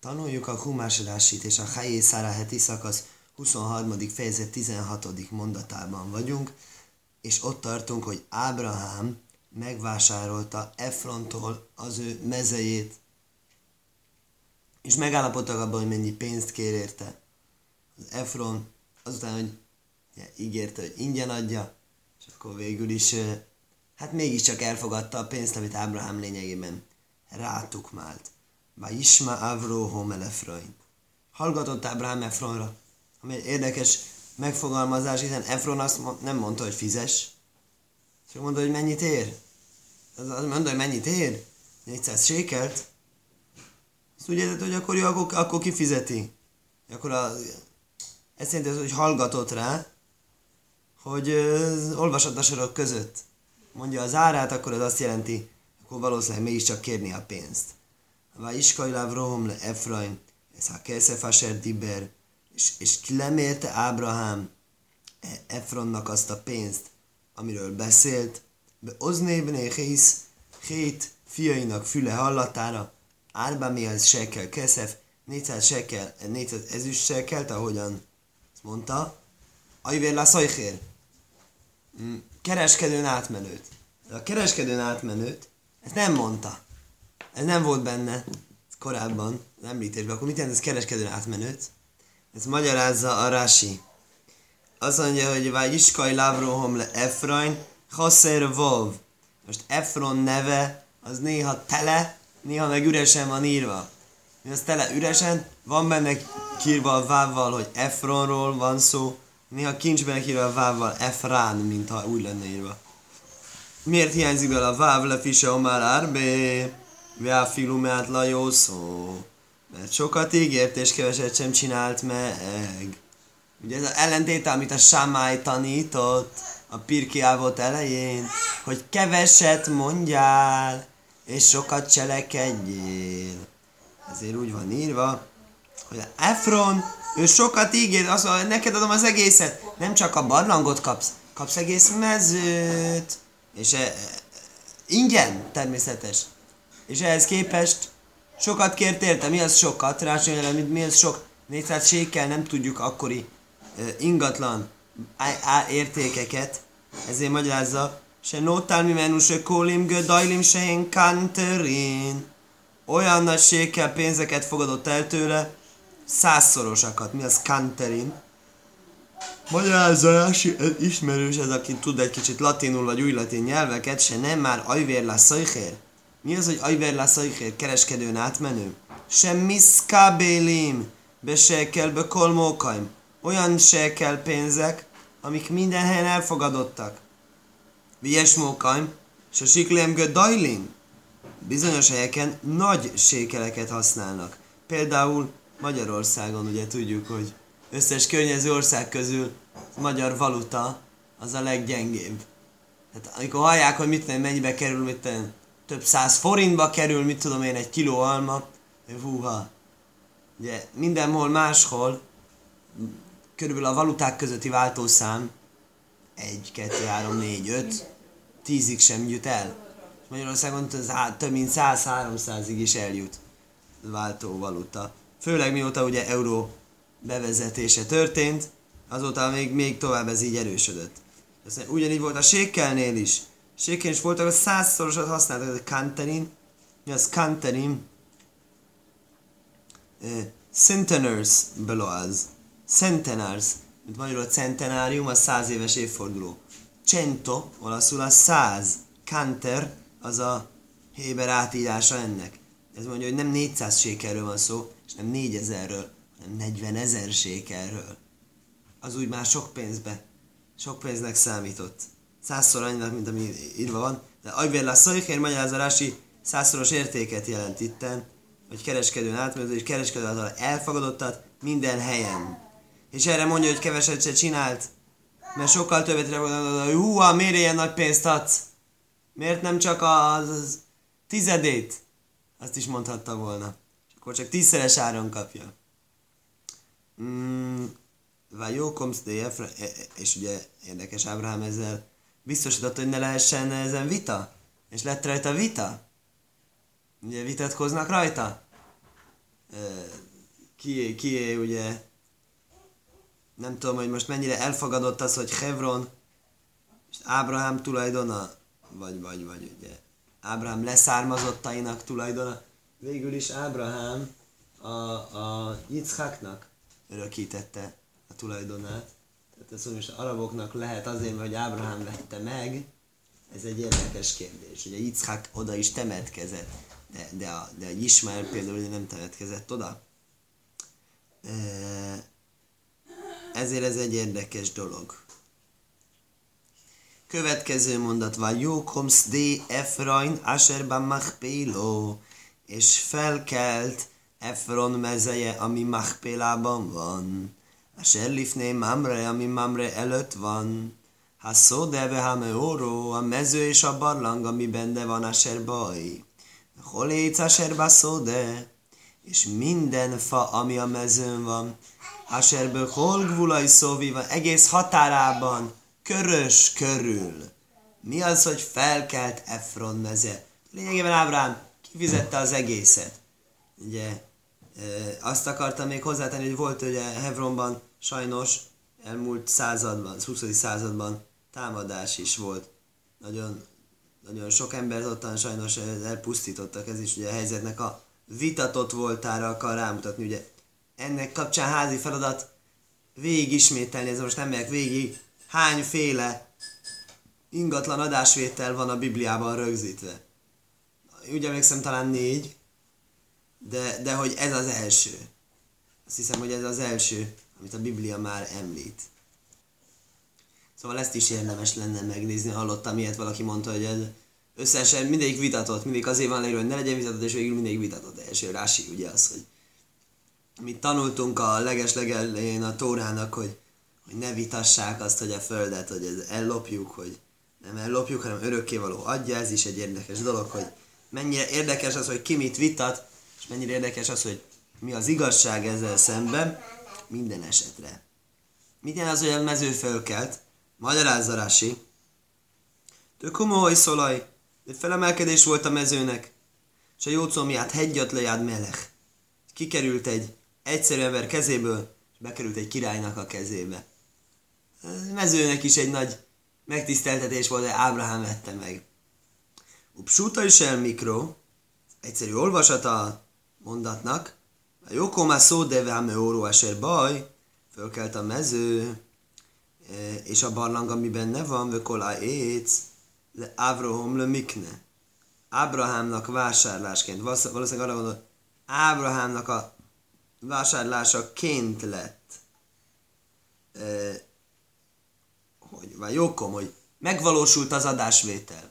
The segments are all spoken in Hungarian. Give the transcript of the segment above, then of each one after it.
Tanuljuk a Humásodásit és a Helyé Szára heti szakasz 23. fejezet 16. mondatában vagyunk, és ott tartunk, hogy Ábrahám megvásárolta Efrontól az ő mezejét, és megállapodtak abban, hogy mennyi pénzt kér érte. Az Efron azután, hogy ja, ígérte, hogy ingyen adja, és akkor végül is, hát mégiscsak elfogadta a pénzt, amit Ábrahám lényegében rátukmált. Isma Avroho Efrain. Hallgatott Ábrahám Efronra, ami egy érdekes megfogalmazás, hiszen Efron azt nem mondta, hogy fizes, csak mondta, hogy mennyit ér. Az, az mondta, hogy mennyit ér? 400 sékelt. Azt úgy érted, hogy akkor jó, akkor, akkor kifizeti. Akkor a, ez jelenti, hogy hallgatott rá, hogy uh, olvasott a sorok között. Mondja az árát, akkor az azt jelenti, akkor valószínűleg mégiscsak kérni a pénzt. Vaiskajláv rohom le Efraim, ez a Keszef Asher Diber, és, és lemélte Ábrahám e- Efronnak azt a pénzt, amiről beszélt, be oznébné hész, hét fiainak füle hallatára, árba mi az sekel keszef, 400 sekel, 400 ezüst sekelt, ahogyan azt mondta, ajvér la szajhér, mm, kereskedőn átmenőt. De a kereskedőn átmenőt, ezt nem mondta. Ez nem volt benne korábban, említésben. Akkor mit jelent ez kereskedőn átmenőt? Ez magyarázza a Rashi. Azt mondja, hogy vagy iskaj lavrohom le Efrain, Hasser Vov. Most Efron neve az néha tele, néha meg üresen van írva. Mi az tele üresen, van benne kírva a vávval, hogy Efronról van szó, néha kincs benne a vávval Efrán, mintha úgy lenne írva. Miért hiányzik bele a váv le fise omár árbe? Veáfilumát lajószó. Mert sokat ígért és keveset sem csinált meg. Ugye ez az ellentéte, amit a Sámály tanított a Pirkiávot elején, hogy keveset mondjál, és sokat cselekedjél. Ezért úgy van írva, hogy Efron, ő sokat ígér, azt mondja, neked adom az egészet, nem csak a barlangot kapsz, kapsz egész mezőt, és e, e, ingyen, természetes. És ehhez képest sokat kért érte. Mi az sokat? Rácsonyelem, mi az sok? 400 sékkel nem tudjuk akkori ingatlan értékeket. Ezért magyarázza, se nótál mi menú, se kólim gödajlim, se én kanterin. Olyan nagy sékkel pénzeket fogadott el tőle, százszorosakat. Mi az kanterin? Magyarázza, ismerős ez, aki tud egy kicsit latinul vagy új latin nyelveket, se nem már ajvér szajhér. Mi az, hogy ajver lászaikér kereskedőn átmenő? Sem miszkábélim, be sekel, be kolmókaim. Olyan sekel pénzek, amik minden helyen elfogadottak. Vies mókaim, se siklém dajlin. Bizonyos helyeken nagy sékeleket használnak. Például Magyarországon ugye tudjuk, hogy összes környező ország közül a magyar valuta az a leggyengébb. Tehát amikor hallják, hogy mit nem, mennyibe kerül, mit nem, több száz forintba kerül, mit tudom én, egy kiló alma, húha. Ugye mindenhol máshol körülbelül a valuták közötti váltószám 1, 2, 3, 4, 5, 10-ig sem jut el. Magyarországon több mint 100-300-ig is eljut váltó valuta. Főleg mióta ugye euró bevezetése történt, azóta még, még tovább ez így erősödött. Ugyanígy volt a sékkelnél is. Sékén is voltak, a százszorosat használtak, ez a kanterin. Mi az kanterin? Centenars beloaz. Centenars, mint magyarul a centenárium, a száz éves évforduló. Cento, olaszul a száz. Kanter, az a héber átírása ennek. Ez mondja, hogy nem 400 sékerről van szó, és nem 4000-ről, hanem 40 ezer sékerről. Az úgy már sok pénzbe, sok pénznek számított százszor annyinak, mint ami írva van. De Ajvér lesz szajhér, magyarázási százszoros értéket jelent itten, hogy kereskedőn átmenő, és kereskedő által elfogadottat minden helyen. És erre mondja, hogy keveset se csinált, mert sokkal többet mondani, hogy hú, miért ilyen nagy pénzt adsz? Miért nem csak az, az tizedét? Azt is mondhatta volna. És akkor csak tízszeres áron kapja. Mm, jó komsz de e- és ugye érdekes Ábrahám ezzel biztosított, hogy ne lehessen ezen vita? És lett rajta vita? Ugye vitatkoznak rajta? ki, ki ugye nem tudom, hogy most mennyire elfogadott az, hogy Hebron és Ábrahám tulajdona, vagy, vagy, vagy ugye Ábrahám leszármazottainak tulajdona. Végül is Ábrahám a, a Yitzhaknak örökítette a tulajdonát. Tehát ez most araboknak lehet azért, hogy Ábrahám vette meg, ez egy érdekes kérdés. Ugye Yitzhak oda is temetkezett, de, de, a, de a Ismael például nem temetkezett oda. Ezért ez egy érdekes dolog. Következő mondat van, Jókomsz D. Efrain Asherban Machpélo, és felkelt Efron mezeje, ami Machpélában van. Asher lifné Mamre, ami Mamre előtt van. Ha szódeve ha meóró, a mező és a barlang, ami benne van Asher baj. Holéc Asher szóde, és minden fa, ami a mezőn van, Aserből holgvulai szóvi van, egész határában, körös körül. Mi az, hogy felkelt Efron meze? Lényegében Ábrám kifizette az egészet. Ugye, azt akartam még hozzátenni, hogy volt ugye Hebronban sajnos elmúlt században, 20. században támadás is volt. Nagyon, nagyon sok embert ottan sajnos elpusztítottak, ez is ugye a helyzetnek a vitatott voltára akar rámutatni. Ugye ennek kapcsán házi feladat végig ismételni, ez most nem megyek végig, hányféle ingatlan adásvétel van a Bibliában rögzítve. Úgy emlékszem talán négy, de, de hogy ez az első. Azt hiszem, hogy ez az első, amit a Biblia már említ. Szóval ezt is érdemes lenne megnézni. Hallottam ilyet, valaki mondta, hogy ez összesen mindegyik vitatott, mindig azért van leírva, hogy ne legyen vitatott, és végül mindig vitatott. Első Rási ugye az, hogy amit tanultunk a leges legelején a Tórának, hogy, hogy ne vitassák azt, hogy a földet, hogy ez ellopjuk, hogy nem ellopjuk, hanem örökkévaló adja, ez is egy érdekes dolog, hogy mennyire érdekes az, hogy ki mit vitat, és mennyire érdekes az, hogy mi az igazság ezzel szemben, minden esetre. Mit jelent az, hogy a mező fölkelt? Magyarázza Rási. Tök komoly szolaj, de felemelkedés volt a mezőnek, és a jócomiát hegyat lejád melech. Kikerült egy egyszerű ember kezéből, és bekerült egy királynak a kezébe. A mezőnek is egy nagy megtiszteltetés volt, de Ábrahám vette meg. Upsuta is el mikro, egyszerű olvasata a mondatnak, a jókó már szó deve ám óró eser baj, fölkelt a mező, e, és a barlang, ami benne van, vökolá éc, le Avraham le mikne. Ábrahámnak vásárlásként, valószínűleg arra gondolod, Ábrahámnak a vásárlásaként lett, e, hogy, vagy jókom, hogy megvalósult az adásvétel.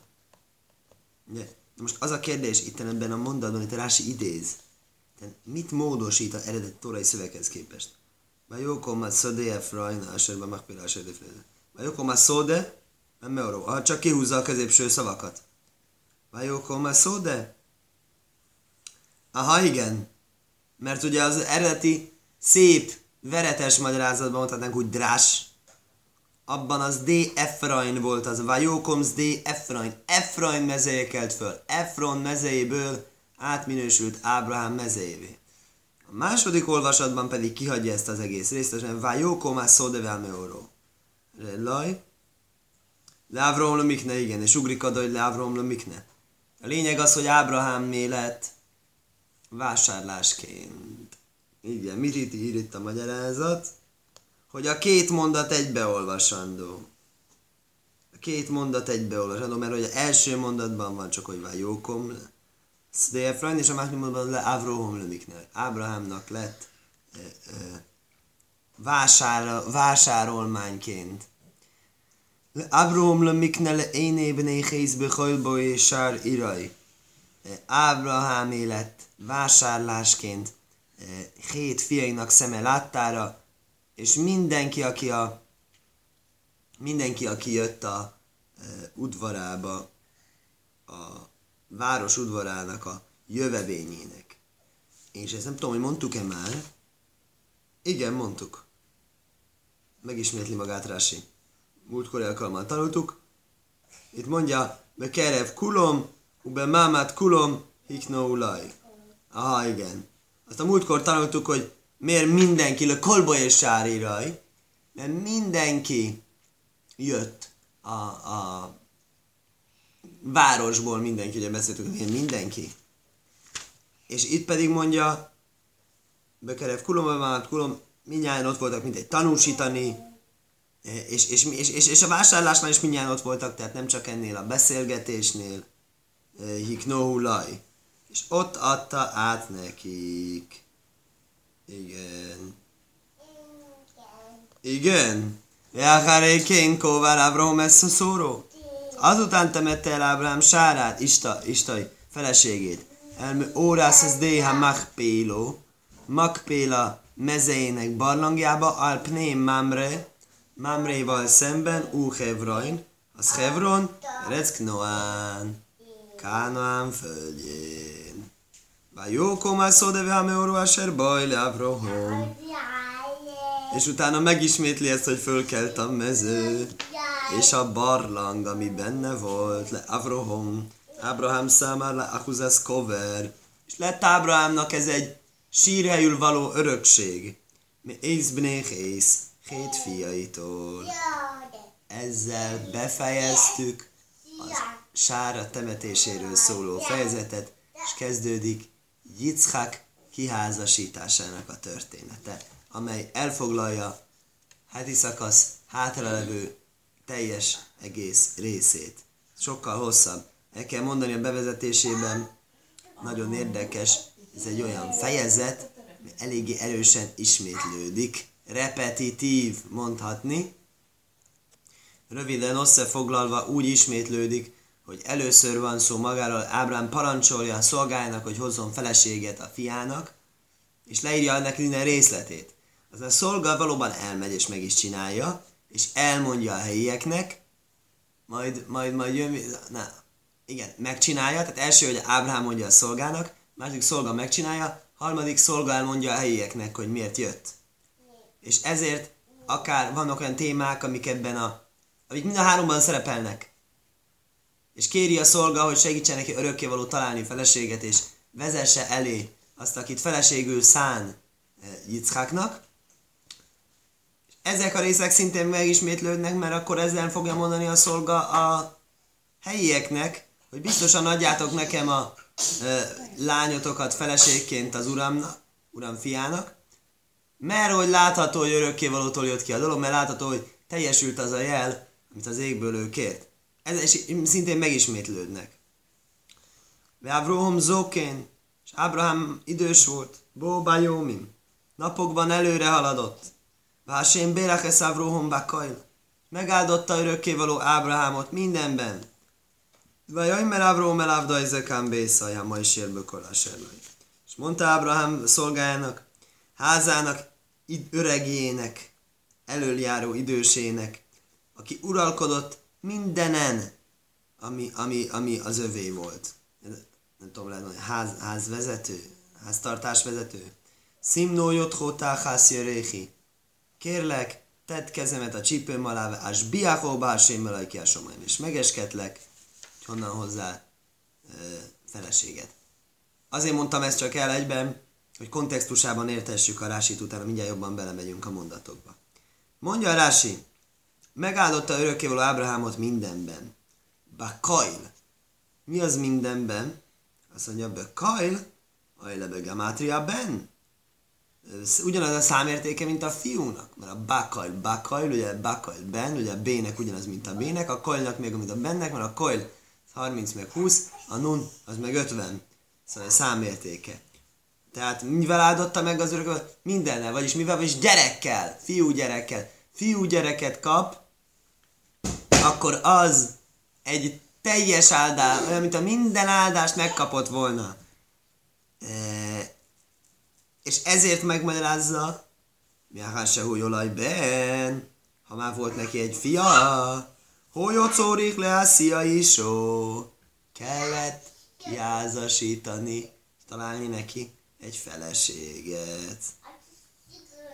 Ugye? Most az a kérdés itt ebben a mondatban, itt Rási idéz, tehát mit módosít a eredet torai szöveghez képest? Vajókom a szodé efrajna, esetben megpéldául a södé Vajókom a szóde, nem meoró. Ha csak kihúzza a középső szavakat. Vajókom a szóde? Aha, igen. Mert ugye az eredeti szép, veretes magyarázatban mondhatnánk úgy drás, abban az D. Efrain volt az, Vajókomsz D. Efrain. Efrain mezeje kelt föl. Efron mezejéből átminősült Ábrahám mezejévé. A második olvasatban pedig kihagyja ezt az egész részt, és Vajókomás szódevel meoró. Laj. Lávrom mikne, igen, és ugrik oda, hogy Lávrom mikne. A lényeg az, hogy Ábrahám lett vásárlásként. Igen, mit ír itt a magyarázat? Hogy a két mondat egybeolvasandó. Két mondat egybeolvasandó, mert hogy az első mondatban van csak, hogy van jókom, Szdéfrain, és a másik mondatban le Avrohom lemikner. Ábrahámnak lett e, e, vásár, vásárolmányként. Le Avrohom lemikne le énében éhészbe hajlba és sár iraj. Ábrahám élet vásárlásként hét fiainak szeme láttára, és mindenki, aki a mindenki, aki jött a udvarába, a város udvarának a jövevényének. És ezt nem tudom, hogy mondtuk-e már. Igen, mondtuk. Megismétli magát Rási. Múltkor alkalommal tanultuk. Itt mondja, be kerev kulom, ube mámát kulom, hikno ulaj. Aha, igen. Azt a múltkor tanultuk, hogy Miért mindenki, le kolba és sáríraj? Mert mindenki jött a, a városból, mindenki, ugye beszéltünk, hogy mindenki. És itt pedig mondja, Bekerev kulom, kulom, mindjárt ott voltak, mint egy tanúsítani, és, és, és, és, és a vásárlásnál is mindjárt ott voltak, tehát nem csak ennél a beszélgetésnél, hiknohulaj. És ott adta át nekik. Igen. Igen. Ábrahom ezt a szóró. Azután temette el Ábrahám sárát, Ista, Istai feleségét. Elmű órász az déha Makpéló. Makpéla mezeinek barlangjába, Alpném Mamre, Mamréval szemben, Ú Hevrain, az Hevron, Recknoán, Kánoán földjén. Vajókom a szódeve meorú a serbaj le Abraham. És utána megismétli ezt, hogy fölkelt a mező, és a barlang, ami benne volt, le Abraham, Abraham számára le Achuzesz Kover, és lett Ábrahámnak ez egy sírhelyül való örökség. Mi ész ész, hét fiaitól. Ezzel befejeztük az sára temetéséről szóló fejezetet, és kezdődik Yitzhak kiházasításának a története, amely elfoglalja heti szakasz hátralevő teljes egész részét. Sokkal hosszabb. El kell mondani a bevezetésében, nagyon érdekes, ez egy olyan fejezet, ami eléggé erősen ismétlődik, repetitív mondhatni. Röviden összefoglalva úgy ismétlődik, hogy először van szó magáról, Ábrám parancsolja a szolgájának, hogy hozzon feleséget a fiának, és leírja ennek minden részletét. Az a szolga valóban elmegy és meg is csinálja, és elmondja a helyieknek, majd, majd, majd jön, na, igen, megcsinálja, tehát első, hogy Ábrám mondja a szolgának, második szolga megcsinálja, harmadik szolga elmondja a helyieknek, hogy miért jött. És ezért akár vannak olyan témák, amik ebben a, amik mind a háromban szerepelnek. És kéri a szolga, hogy segítsen neki örökkévaló találni feleséget, és vezesse elé azt, akit feleségül szán eh, Yitzháknak. Ezek a részek szintén megismétlődnek, mert akkor ezzel fogja mondani a szolga a helyieknek, hogy biztosan adjátok nekem a lányotokat feleségként az uramnak, uram fiának, mert hogy látható, hogy örökkévalótól jött ki a dolog, mert látható, hogy teljesült az a jel, amit az égből ő kért. Ez szintén megismétlődnek. Abraham Zokén, és Abraham idős volt, Bó Jómim, napokban előre haladott. Vásén Bérachesz Abraham Bakajl, megáldotta örökkévaló Ábrahámot mindenben, Vajajmer Avróm el Avda Izekán Bészajá, ma is És mondta Ábrahám szolgájának, házának, öregjének, elöljáró idősének, aki uralkodott mindenen, ami, ami, ami az övé volt. Nem tudom, lehet mondani, ház, házvezető, háztartásvezető. Szimnó jotthótá ház Kérlek, tedd kezemet a csípőm alá, ás biáhó básémmel a és megesketlek, honnan hozzá ö, feleséget. Azért mondtam ezt csak el egyben, hogy kontextusában értessük a Rásit, utána mindjárt jobban belemegyünk a mondatokba. Mondja a Rási, megáldotta örökkévaló Ábrahámot mindenben. Bakajl. Mi az mindenben? Azt mondja, Bakajl, ajlebe gamátria ben. Ugyanaz a számértéke, mint a fiúnak, mert a bakajl, bakajl, ugye bakajl ben, ugye a bének ugyanaz, mint a bének, a kajlnak még, mint a bennek, mert a kajl 30 meg 20, a nun az meg 50. Szóval a számértéke. Tehát mivel áldotta meg az örök? Mindennel, vagyis mivel, vagyis gyerekkel, fiú gyerekkel. Fiú gyereket kap, akkor az egy teljes áldás, olyan, mint a minden áldást megkapott volna. E, és ezért megmagyarázza, mi a ben, ha már volt neki egy fia, hogy szórik le a szia is, kellett kiázasítani, találni neki egy feleséget.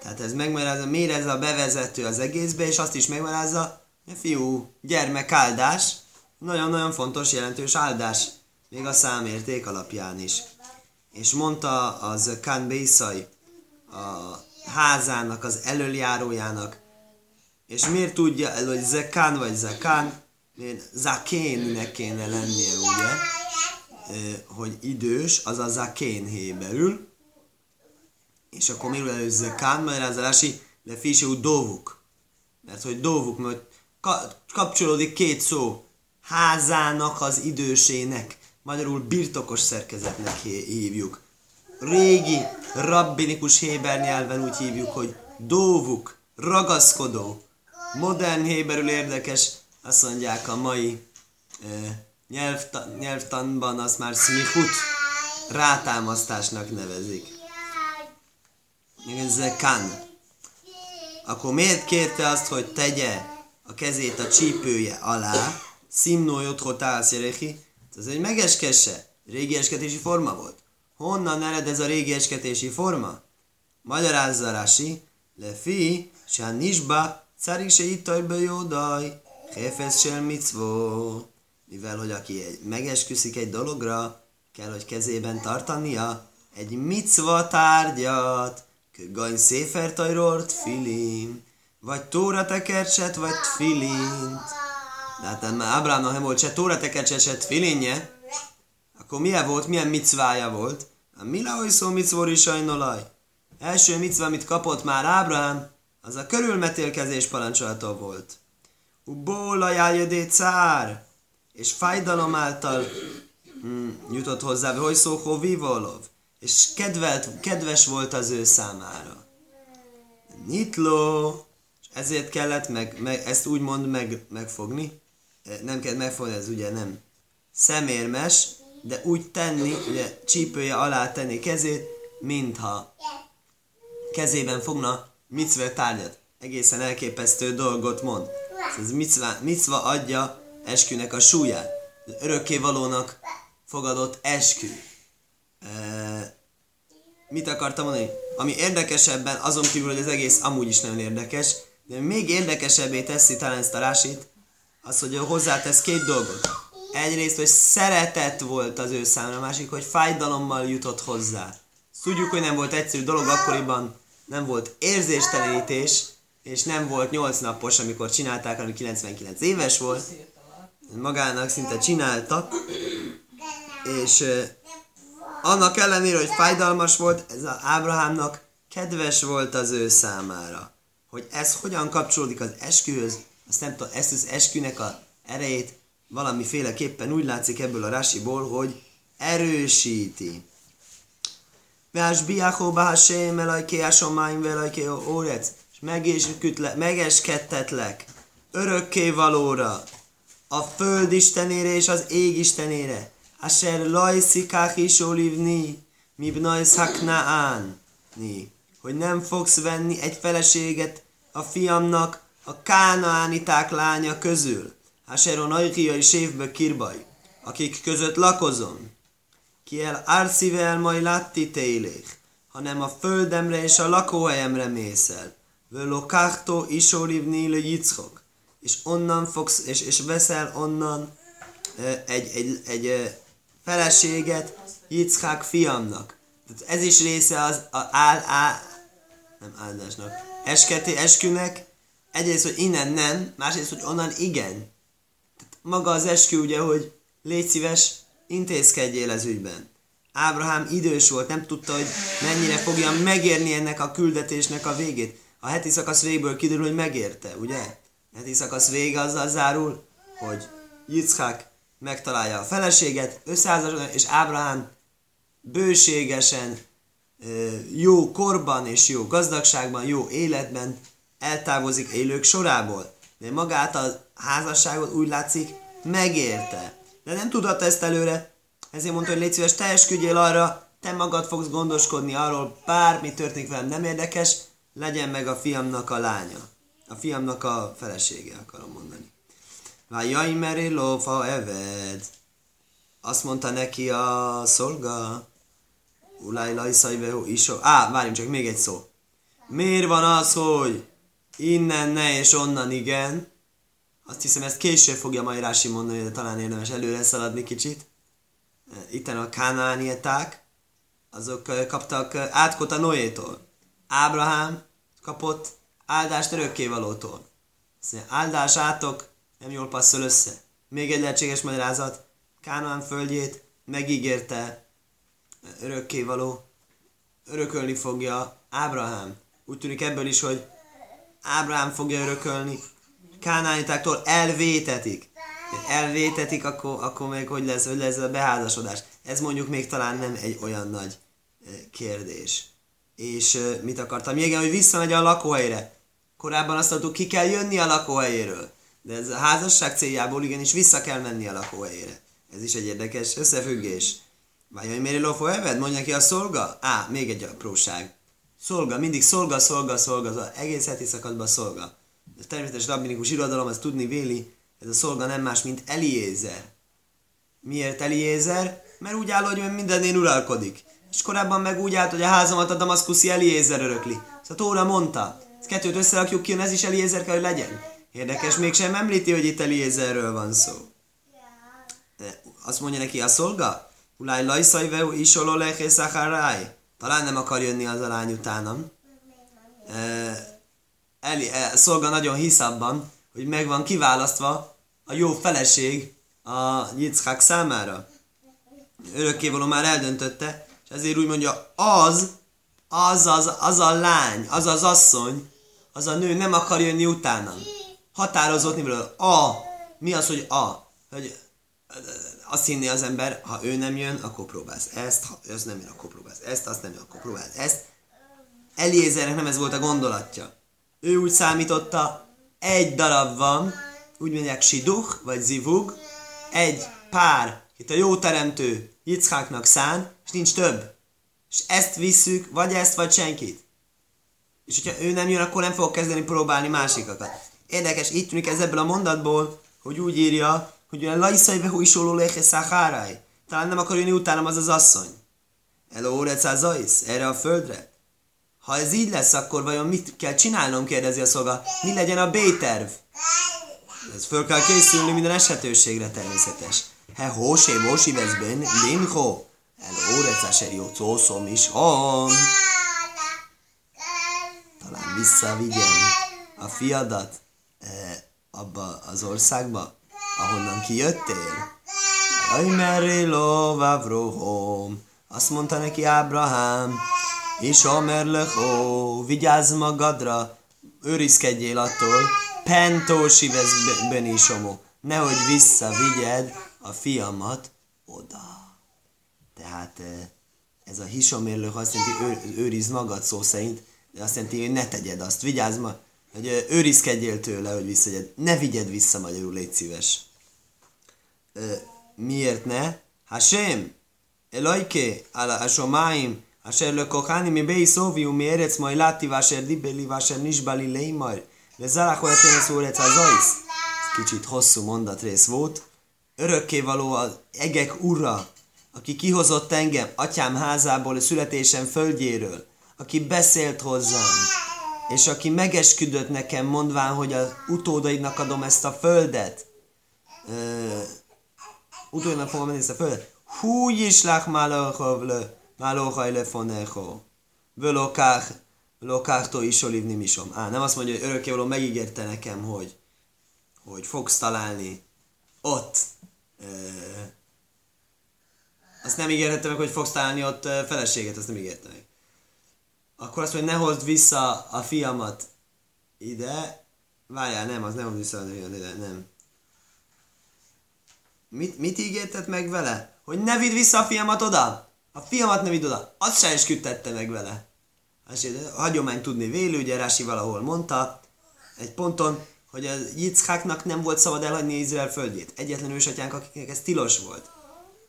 Tehát ez megmagyarázza, miért ez a bevezető az egészbe, és azt is megmagyarázza, hogy fiú, gyermek áldás, nagyon-nagyon fontos, jelentős áldás, még a számérték alapján is. És mondta az Kán Bészai, a házának, az elöljárójának, és miért tudja el, hogy zekán vagy zakán, zakénnek kéne lennie, ugye, hogy idős, az a zakén héberül, és akkor miről elő zekán, mert az rási le fisú dóvuk. Mert hogy dóvuk, mert kapcsolódik két szó, házának az idősének, magyarul birtokos szerkezetnek hívjuk. Régi, rabbinikus héber nyelven úgy hívjuk, hogy dóvuk, ragaszkodó. Modern héberül érdekes, azt mondják a mai nyelvta, nyelvtanban, azt már smichut, rátámasztásnak nevezik. Ez kan. Akkor miért kérte azt, hogy tegye a kezét a csípője alá? Szimnó jotthotál szerehi. Ez egy megeskesse. Régi esketési forma volt. Honnan ered ez a régi esketési forma? Magyarázza Rási, fi, se nisba, cari se ittajbe jódaj, hefesz sel mitzvó. Mivel, hogy aki megesküszik egy dologra, kell, hogy kezében tartania egy micva tárgyat, gany széfertajrort, filim, vagy tóra tekercset, vagy filint. De hát Ábrámnak nem volt se tóra tekercset, se filinje, akkor milyen volt, milyen micvája volt? A Milahoy szó micvor is sajnolaj. Első micva, amit kapott már Ábrahám, az a körülmetélkezés parancsolata volt. Ubóla jájödé cár, és fájdalom által mm, jutott hozzá, hogy szó vivolov, és kedvelt, kedves volt az ő számára. Nitló, és ezért kellett meg, meg ezt úgymond meg, megfogni, nem kell megfogni, ez ugye nem szemérmes, de úgy tenni, ugye csípője alá tenni kezét, mintha kezében fogna micve tárgyat. Egészen elképesztő dolgot mond. Ez micva, micva adja eskünek a súlyát. Örökkévalónak fogadott eskü. Mit akartam mondani? Ami érdekesebben, azon kívül, hogy az egész amúgy is nagyon érdekes, de még érdekesebbé teszi talán ezt a rásit, az, hogy hozzátesz két dolgot egyrészt, hogy szeretet volt az ő számára, a másik, hogy fájdalommal jutott hozzá. Tudjuk, hogy nem volt egyszerű dolog, akkoriban nem volt érzéstelenítés, és nem volt 8 napos, amikor csinálták, hanem 99 éves volt. Magának szinte csináltak, és annak ellenére, hogy fájdalmas volt, ez az Ábrahámnak kedves volt az ő számára. Hogy ez hogyan kapcsolódik az eskühöz, azt nem tudom, ezt az eskünek a erejét valamiféleképpen úgy látszik ebből a rásiból, hogy erősíti. Vás biáhó báhásém elajké ásomáim velajké órec, és megeskedtetlek örökké valóra, a föld istenére és az ég istenére, Asher lajszikák is olivni, mi bnajsz haknaán, hogy nem fogsz venni egy feleséget a fiamnak a kánaániták lánya közül, Haseron Ajkia és évbe kirbaj, akik között lakozom. Ki el árcivel majd látti télék, hanem a földemre és a lakóhelyemre mészel. Völokáhtó isorivni le jickok, és onnan fogsz, és, és veszel onnan egy, egy, egy feleséget Jickák fiamnak. Tehát ez is része az a, áll, á, nem áldásnak, esketi, eskünek, egyrészt, hogy innen nem, másrészt, hogy onnan igen maga az eskü ugye, hogy légy szíves, intézkedjél ez ügyben. Ábrahám idős volt, nem tudta, hogy mennyire fogja megérni ennek a küldetésnek a végét. A heti szakasz végből kiderül, hogy megérte, ugye? A heti szakasz vége azzal zárul, hogy Yitzhak megtalálja a feleséget, összeházasodnak, és Ábrahám bőségesen, jó korban és jó gazdagságban, jó életben eltávozik élők sorából. De magát a házasságot úgy látszik megérte. De nem tudhatta ezt előre, ezért mondta, hogy légy szíves, te esküdjél arra, te magad fogsz gondoskodni arról, bármi történik velem, nem érdekes, legyen meg a fiamnak a lánya. A fiamnak a felesége, akarom mondani. jaj, meri lófa eved. Azt mondta neki a szolga, Ulaj lajszajveho isó. Á, várjunk csak, még egy szó. Miért van az, hogy innen ne és onnan igen? Azt hiszem, ezt később fogja majd Rási mondani, de talán érdemes előre szaladni kicsit. Itten a kánánieták, azok kaptak átkot a Noétól. Ábrahám kapott áldást örökkévalótól. Azt mondja, áldásátok nem jól passzol össze. Még egy lehetséges magyarázat. Kánoán földjét megígérte örökkévaló, örökölni fogja Ábrahám. Úgy tűnik ebből is, hogy Ábrahám fogja örökölni. Kánánitáktól elvétetik. Elvétetik, akkor, akkor meg hogy lesz, hogy lesz a beházasodás. Ez mondjuk még talán nem egy olyan nagy kérdés. És mit akartam? Igen, hogy visszamegy a lakóhelyre. Korábban azt mondtuk, ki kell jönni a lakóhelyéről. De ez a házasság céljából igenis vissza kell menni a lakóhelyére. Ez is egy érdekes összefüggés. Vajon miért lofó eved? Mondja ki a szolga? Á, még egy apróság. Szolga, mindig szolga, szolga, szolga, egész heti szakadban szolga. Ez természetes rabbinikus irodalom, ezt tudni véli, ez a szolga nem más, mint Eliézer. Miért Eliézer? Mert úgy áll, hogy mindennél uralkodik. És korábban meg úgy állt, hogy a házamat a damaszkuszi Eliézer örökli. A Tóra mondta. Ezt kettőt összerakjuk ki, ez is Eliézer kell, hogy legyen. Érdekes, mégsem említi, hogy itt Eliézerről van szó. Azt mondja neki a szolga, Ulaj lajszaj veu isoló leché Talán nem akar jönni az a lány utánam. Eli, e, szolga nagyon hisz abban, hogy meg van kiválasztva a jó feleség a Yitzhak számára. Örökkévaló már eldöntötte, és ezért úgy mondja, az, az, az, az a lány, az az asszony, az a nő nem akar jönni utána. Határozott nivelő. A. Mi az, hogy a? Hogy azt hinni az ember, ha ő nem jön, akkor próbálsz ezt, ha ő nem jön, akkor próbálsz ezt, azt nem jön, akkor próbálsz ezt. Eliézernek nem ez volt a gondolatja. Ő úgy számította, egy darab van, úgy mondják siduch, vagy zivug, egy pár, itt a jó teremtő Yitzháknak szán, és nincs több. És ezt visszük, vagy ezt, vagy senkit. És hogyha ő nem jön, akkor nem fog kezdeni próbálni másikakat. Érdekes, így tűnik ez ebből a mondatból, hogy úgy írja, hogy olyan lajszai vehu is léhe szaháráj. Talán nem akar jönni utánam az az asszony. Eló, az erre a földre. Ha ez így lesz, akkor vajon mit kell csinálnom, kérdezi a szolga. Mi legyen a B-terv? Ez föl kell készülni minden esetőségre természetes. He hósé mósi veszben, limho. El órecáser jó szószom is hom. Talán visszavigyen a fiadat eh, abba az országba, ahonnan kijöttél. Jaj, meré lovavrohom. Azt mondta neki Ábrahám, és Amerlechó, vigyázz magadra, őrizkedjél attól, pentósi vesz benisomó, nehogy visszavigyed a fiamat oda. Tehát eh, ez a hisomérlő azt jelenti, hogy őrizd magad szó szerint, de azt jelenti, hogy ne tegyed azt, vigyázz ma, hogy őrizkedjél tőle, hogy visszagyed. Ne vigyed vissza magyarul, légy szíves. Ö, miért ne? Hashem, Eloike, Asomáim, Asher Lökokhani, mi Beisóviu, mi Erec, majd Láti, Váser Dibeli, Váser Nisbali, Leimar, Lezárako, Etenes, az. Azajsz. Kicsit hosszú mondatrész volt. Örökkévaló az egek ura, aki kihozott engem atyám házából, a születésem földjéről, aki beszélt hozzám és aki megesküdött nekem, mondván, hogy az utódaidnak adom ezt a földet. Uh, utódaidnak fogom menni ezt a földet. Hú is lach Málóhaj lefonecho. Völokách, völokáhtó is olivni misom. Á, nem azt mondja, hogy örökkévaló megígérte nekem, hogy, hogy fogsz találni ott. E, azt nem ígérhette meg, hogy fogsz találni ott feleséget, azt nem ígérte meg. Akkor azt mondja, ne hozd vissza a fiamat ide. Várjál, nem, az nem hozd vissza a fiamat ide, nem. Mit, mit ígértet meg vele? Hogy ne vidd vissza a fiamat oda? A fiamat nem vidd oda, azt se esküdtette meg vele. A hagyomány tudni vélő, ugye Rási valahol mondta, egy ponton, hogy a Yitzháknak nem volt szabad elhagyni Izrael földjét. Egyetlen ősatyánk, akiknek ez tilos volt.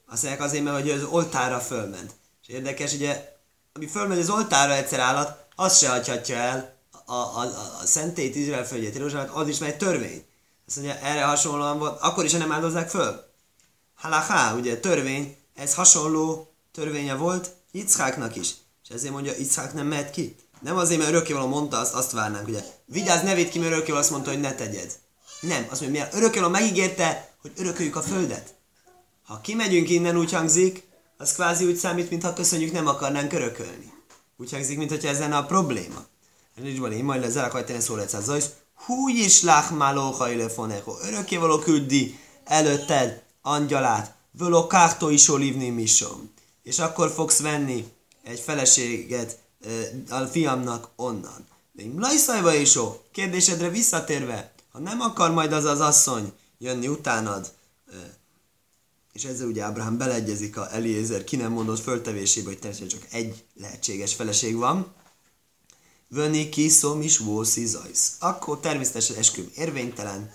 Azt mondják azért, mert hogy az oltára fölment. És érdekes, ugye, ami fölmegy az oltára egyszer állat, az se hagyhatja el a, a, a, a szentét Izrael földjét, Jeruzsálemet, az is egy törvény. Azt mondja, erre hasonlóan volt, akkor is nem áldozzák föl. Halachá, ugye törvény, ez hasonló törvénye volt Yitzháknak is. És ezért mondja, Yitzhák nem mehet ki. Nem azért, mert örökkévaló mondta, azt, azt várnánk, ugye. Vigyázz, ne vidd ki, mert örökkévaló azt mondta, hogy ne tegyed. Nem, azt mondja, mert örökkévaló megígérte, hogy örököljük a földet. Ha kimegyünk innen, úgy hangzik, az kvázi úgy számít, mintha köszönjük, nem akarnánk örökölni. Úgy hangzik, mintha ez lenne a probléma. Nincs baj, én majd lezel, akkor tenni szó lesz az Hú is láhmáló hajlefonecho. Örökkévaló küldi előtted angyalát. Völó kártó is olívni misom. És akkor fogsz venni egy feleséget a fiamnak onnan. Még lajszajva is ó, kérdésedre visszatérve, ha nem akar majd az az asszony jönni utánad, és ezzel ugye Ábrahám beleegyezik a Eliezer ki nem mondott föltevésébe, hogy természetesen csak egy lehetséges feleség van, Vöni kiszom is vószi zajsz. Akkor természetesen esküm érvénytelen.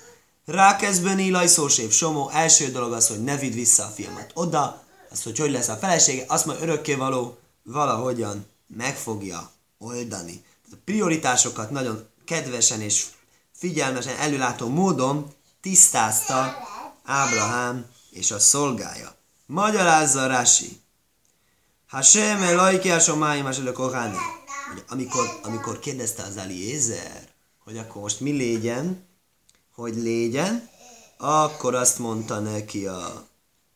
Rákezd Böni lajszósév somó. Első dolog az, hogy ne vidd vissza a filmet oda. Az, hogy hogy lesz a felesége, azt majd örökkévaló valahogyan meg fogja oldani. A prioritásokat nagyon kedvesen és figyelmesen előlátó módon tisztázta Ábrahám és a szolgája. Magyarázza Rási. Hashem elajki a somáim a hogy amikor, amikor kérdezte az Eliezer, hogy akkor most mi légyen, hogy légyen, akkor azt mondta neki a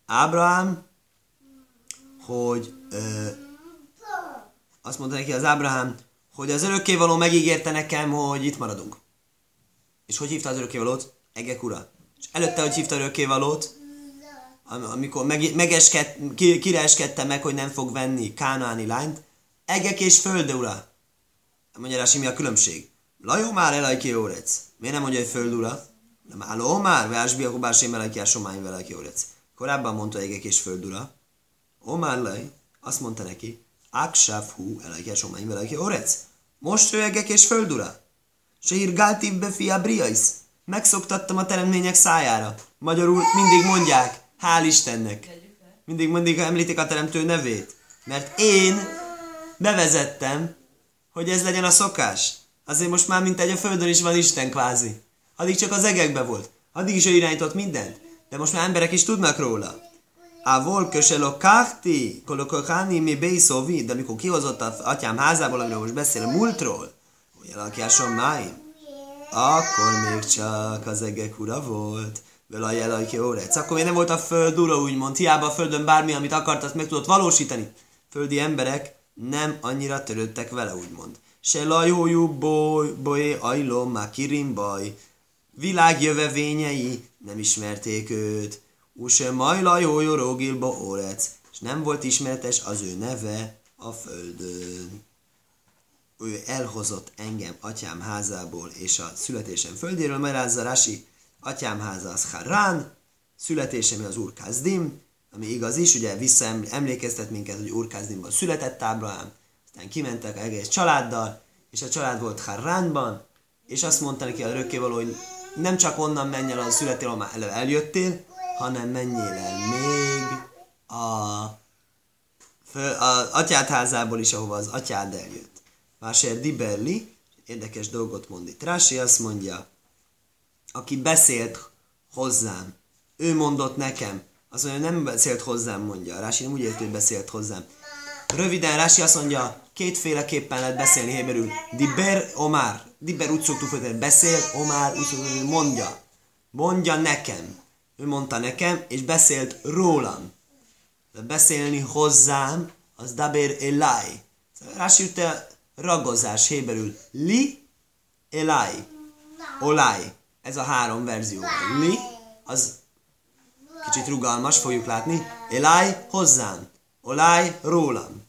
Ábrahám, hogy ö, azt mondta neki az Ábrahám, hogy az örökkévaló megígérte nekem, hogy itt maradunk. És hogy hívta az örökkévalót? Egek ura. És előtte, hogy hívta örökkévalót, amikor meg, megesked, kire eskedte meg, hogy nem fog venni kánáni lányt, egek és földe ura. Mondja rá, mi a különbség? Lajó már elajki órec. Miért nem mondja, hogy föld ura? Nem álló már, vásbi, akkor bár sem elajki a somány velajki órec. Korábban mondta egek és föld ura. Omár laj, azt mondta neki, Aksáv hú, elajki a somány velajki órec. Most ő egek és föld ura. Se irgáltív be fia briais. Megszoktattam a teremtmények szájára. Magyarul mindig mondják, hál' Istennek. Mindig, mindig említik a teremtő nevét. Mert én bevezettem, hogy ez legyen a szokás. Azért most már mint egy a földön is van Isten kvázi. Addig csak az egekbe volt. Addig is ő irányított mindent. De most már emberek is tudnak róla. A vol köselo kárti, kolokokáni mi beiszovi, de amikor kihozott az atyám házából, amiről most beszél, múltról, hogy elakjáson máim, akkor még csak az egek ura volt. Vele a jelajki órec. Akkor még nem volt a föld ura, úgymond. Hiába a földön bármi, amit akart, azt meg tudott valósítani. Földi emberek nem annyira törődtek vele, úgymond. Se lajójú boly, boly, ajlom, már kirim baj. Világ jövevényei nem ismerték őt. Use majlajójú rógilba órec. És nem volt ismertes az ő neve a földön. Ő elhozott engem atyám házából és a születésem földéről, magyarázza Rasi, atyám háza az Harán, születésem az Úr Kazdim, ami igaz is, ugye visszaemlékeztet minket, hogy Urkázdimban született Ábrahám, aztán kimentek egész családdal, és a család volt Harránban, és azt mondta neki a örökkévaló, hogy nem csak onnan menj el a születél, ahol már eljöttél, hanem menjél el még a, a atyád házából is, ahova az atyád eljött. Vásér Diberli, érdekes dolgot mond itt. Rási azt mondja, aki beszélt hozzám, ő mondott nekem, azt mondja, nem beszélt hozzám, mondja. Rási nem úgy érti, hogy beszélt hozzám. Röviden Rási azt mondja, kétféleképpen lehet beszélni héberül. Diber Omar. Diber úgy szoktuk hogy beszél, Omar úgy szoktuk, mondja. Mondja nekem. Ő mondta nekem, és beszélt rólam. De beszélni hozzám, az Daber Elai. Rási ütte ragozás héberül. Li, Elai. Olai. Ez a három verzió. Li, az kicsit rugalmas, fogjuk látni. Elaj hozzám. Olaj rólam.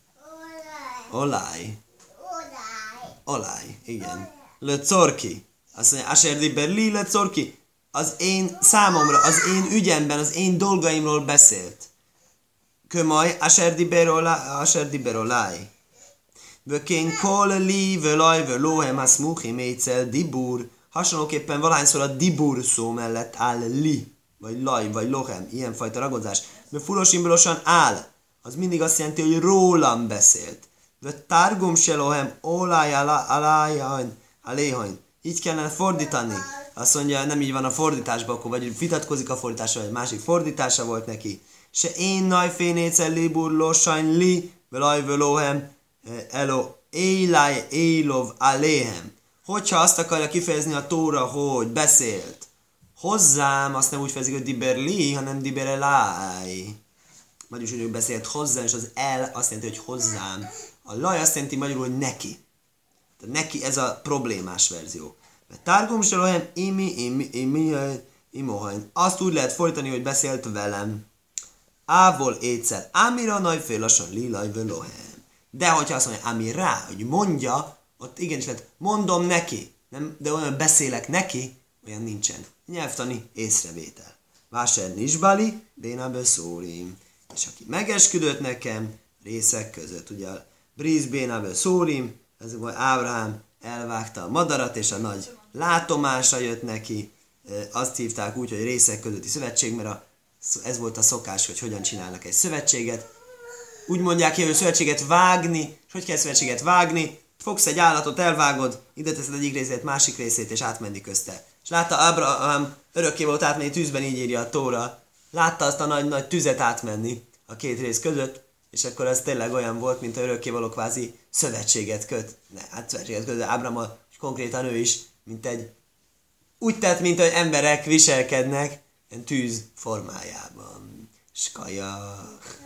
Olaj. Olaj, igen. Le corki. Azt mondja, Asher Liber li le corki. Az én számomra, az én ügyemben, az én dolgaimról beszélt. Kömaj, Asher Diber Asher Diber olaj. Vökén kol li velaj velóhem asmuchim éjszel dibur. Hasonlóképpen valahányszor a dibur szó mellett áll li vagy laj, vagy lohem, ilyenfajta ragozás, mert fulosimbilosan áll, az mindig azt jelenti, hogy rólam beszélt. De tárgum se lohem, olaj aláján, aléhain. Így kellene fordítani. Azt mondja, nem így van a fordításban, akkor vagy vitatkozik a fordítása, vagy másik fordítása volt neki. Se én najfénécel libur losain li, velaj velóhem, elo, élaj, élov, aléhem. Hogyha azt akarja kifejezni a tóra, hogy beszélt, hozzám, azt nem úgy fejezik, hogy diberli, hanem diberelai. Vagyis, hogy ő beszélt hozzám, és az el azt jelenti, hogy hozzám. A laj azt jelenti magyarul, hogy neki. Tehát neki ez a problémás verzió. Mert tárgum se imi, imi, imi, imohain. Azt úgy lehet folytani, hogy beszélt velem. Ávol étszer, ámira nagy félasan lilaj velohem. De hogyha azt mondja, ami rá, hogy mondja, ott igenis lehet, mondom neki, nem, de olyan beszélek neki, olyan nincsen. Nyelvtani észrevétel. Vásár nisbali, bénábel szórim. És aki megesküdött nekem, részek között, ugye a Bríz bénábel szórim, ez vagy Ábrahám elvágta a madarat, és a nagy látomása jött neki, azt hívták úgy, hogy részek közötti szövetség, mert a, ez volt a szokás, hogy hogyan csinálnak egy szövetséget. Úgy mondják ki, hogy szövetséget vágni, és hogy kell szövetséget vágni, fogsz egy állatot, elvágod, ide teszed egyik részét, másik részét, és átmenni közte. És látta Abraham örökké volt átmenni tűzben, így írja a tóra. Látta azt a nagy-nagy tüzet átmenni a két rész között, és akkor ez tényleg olyan volt, mint a örökkévaló kvázi szövetséget köt. Ne, hát szövetséget köt, de Ábraham konkrétan ő is, mint egy úgy tett, mint hogy emberek viselkednek, ilyen tűz formájában. Skajak.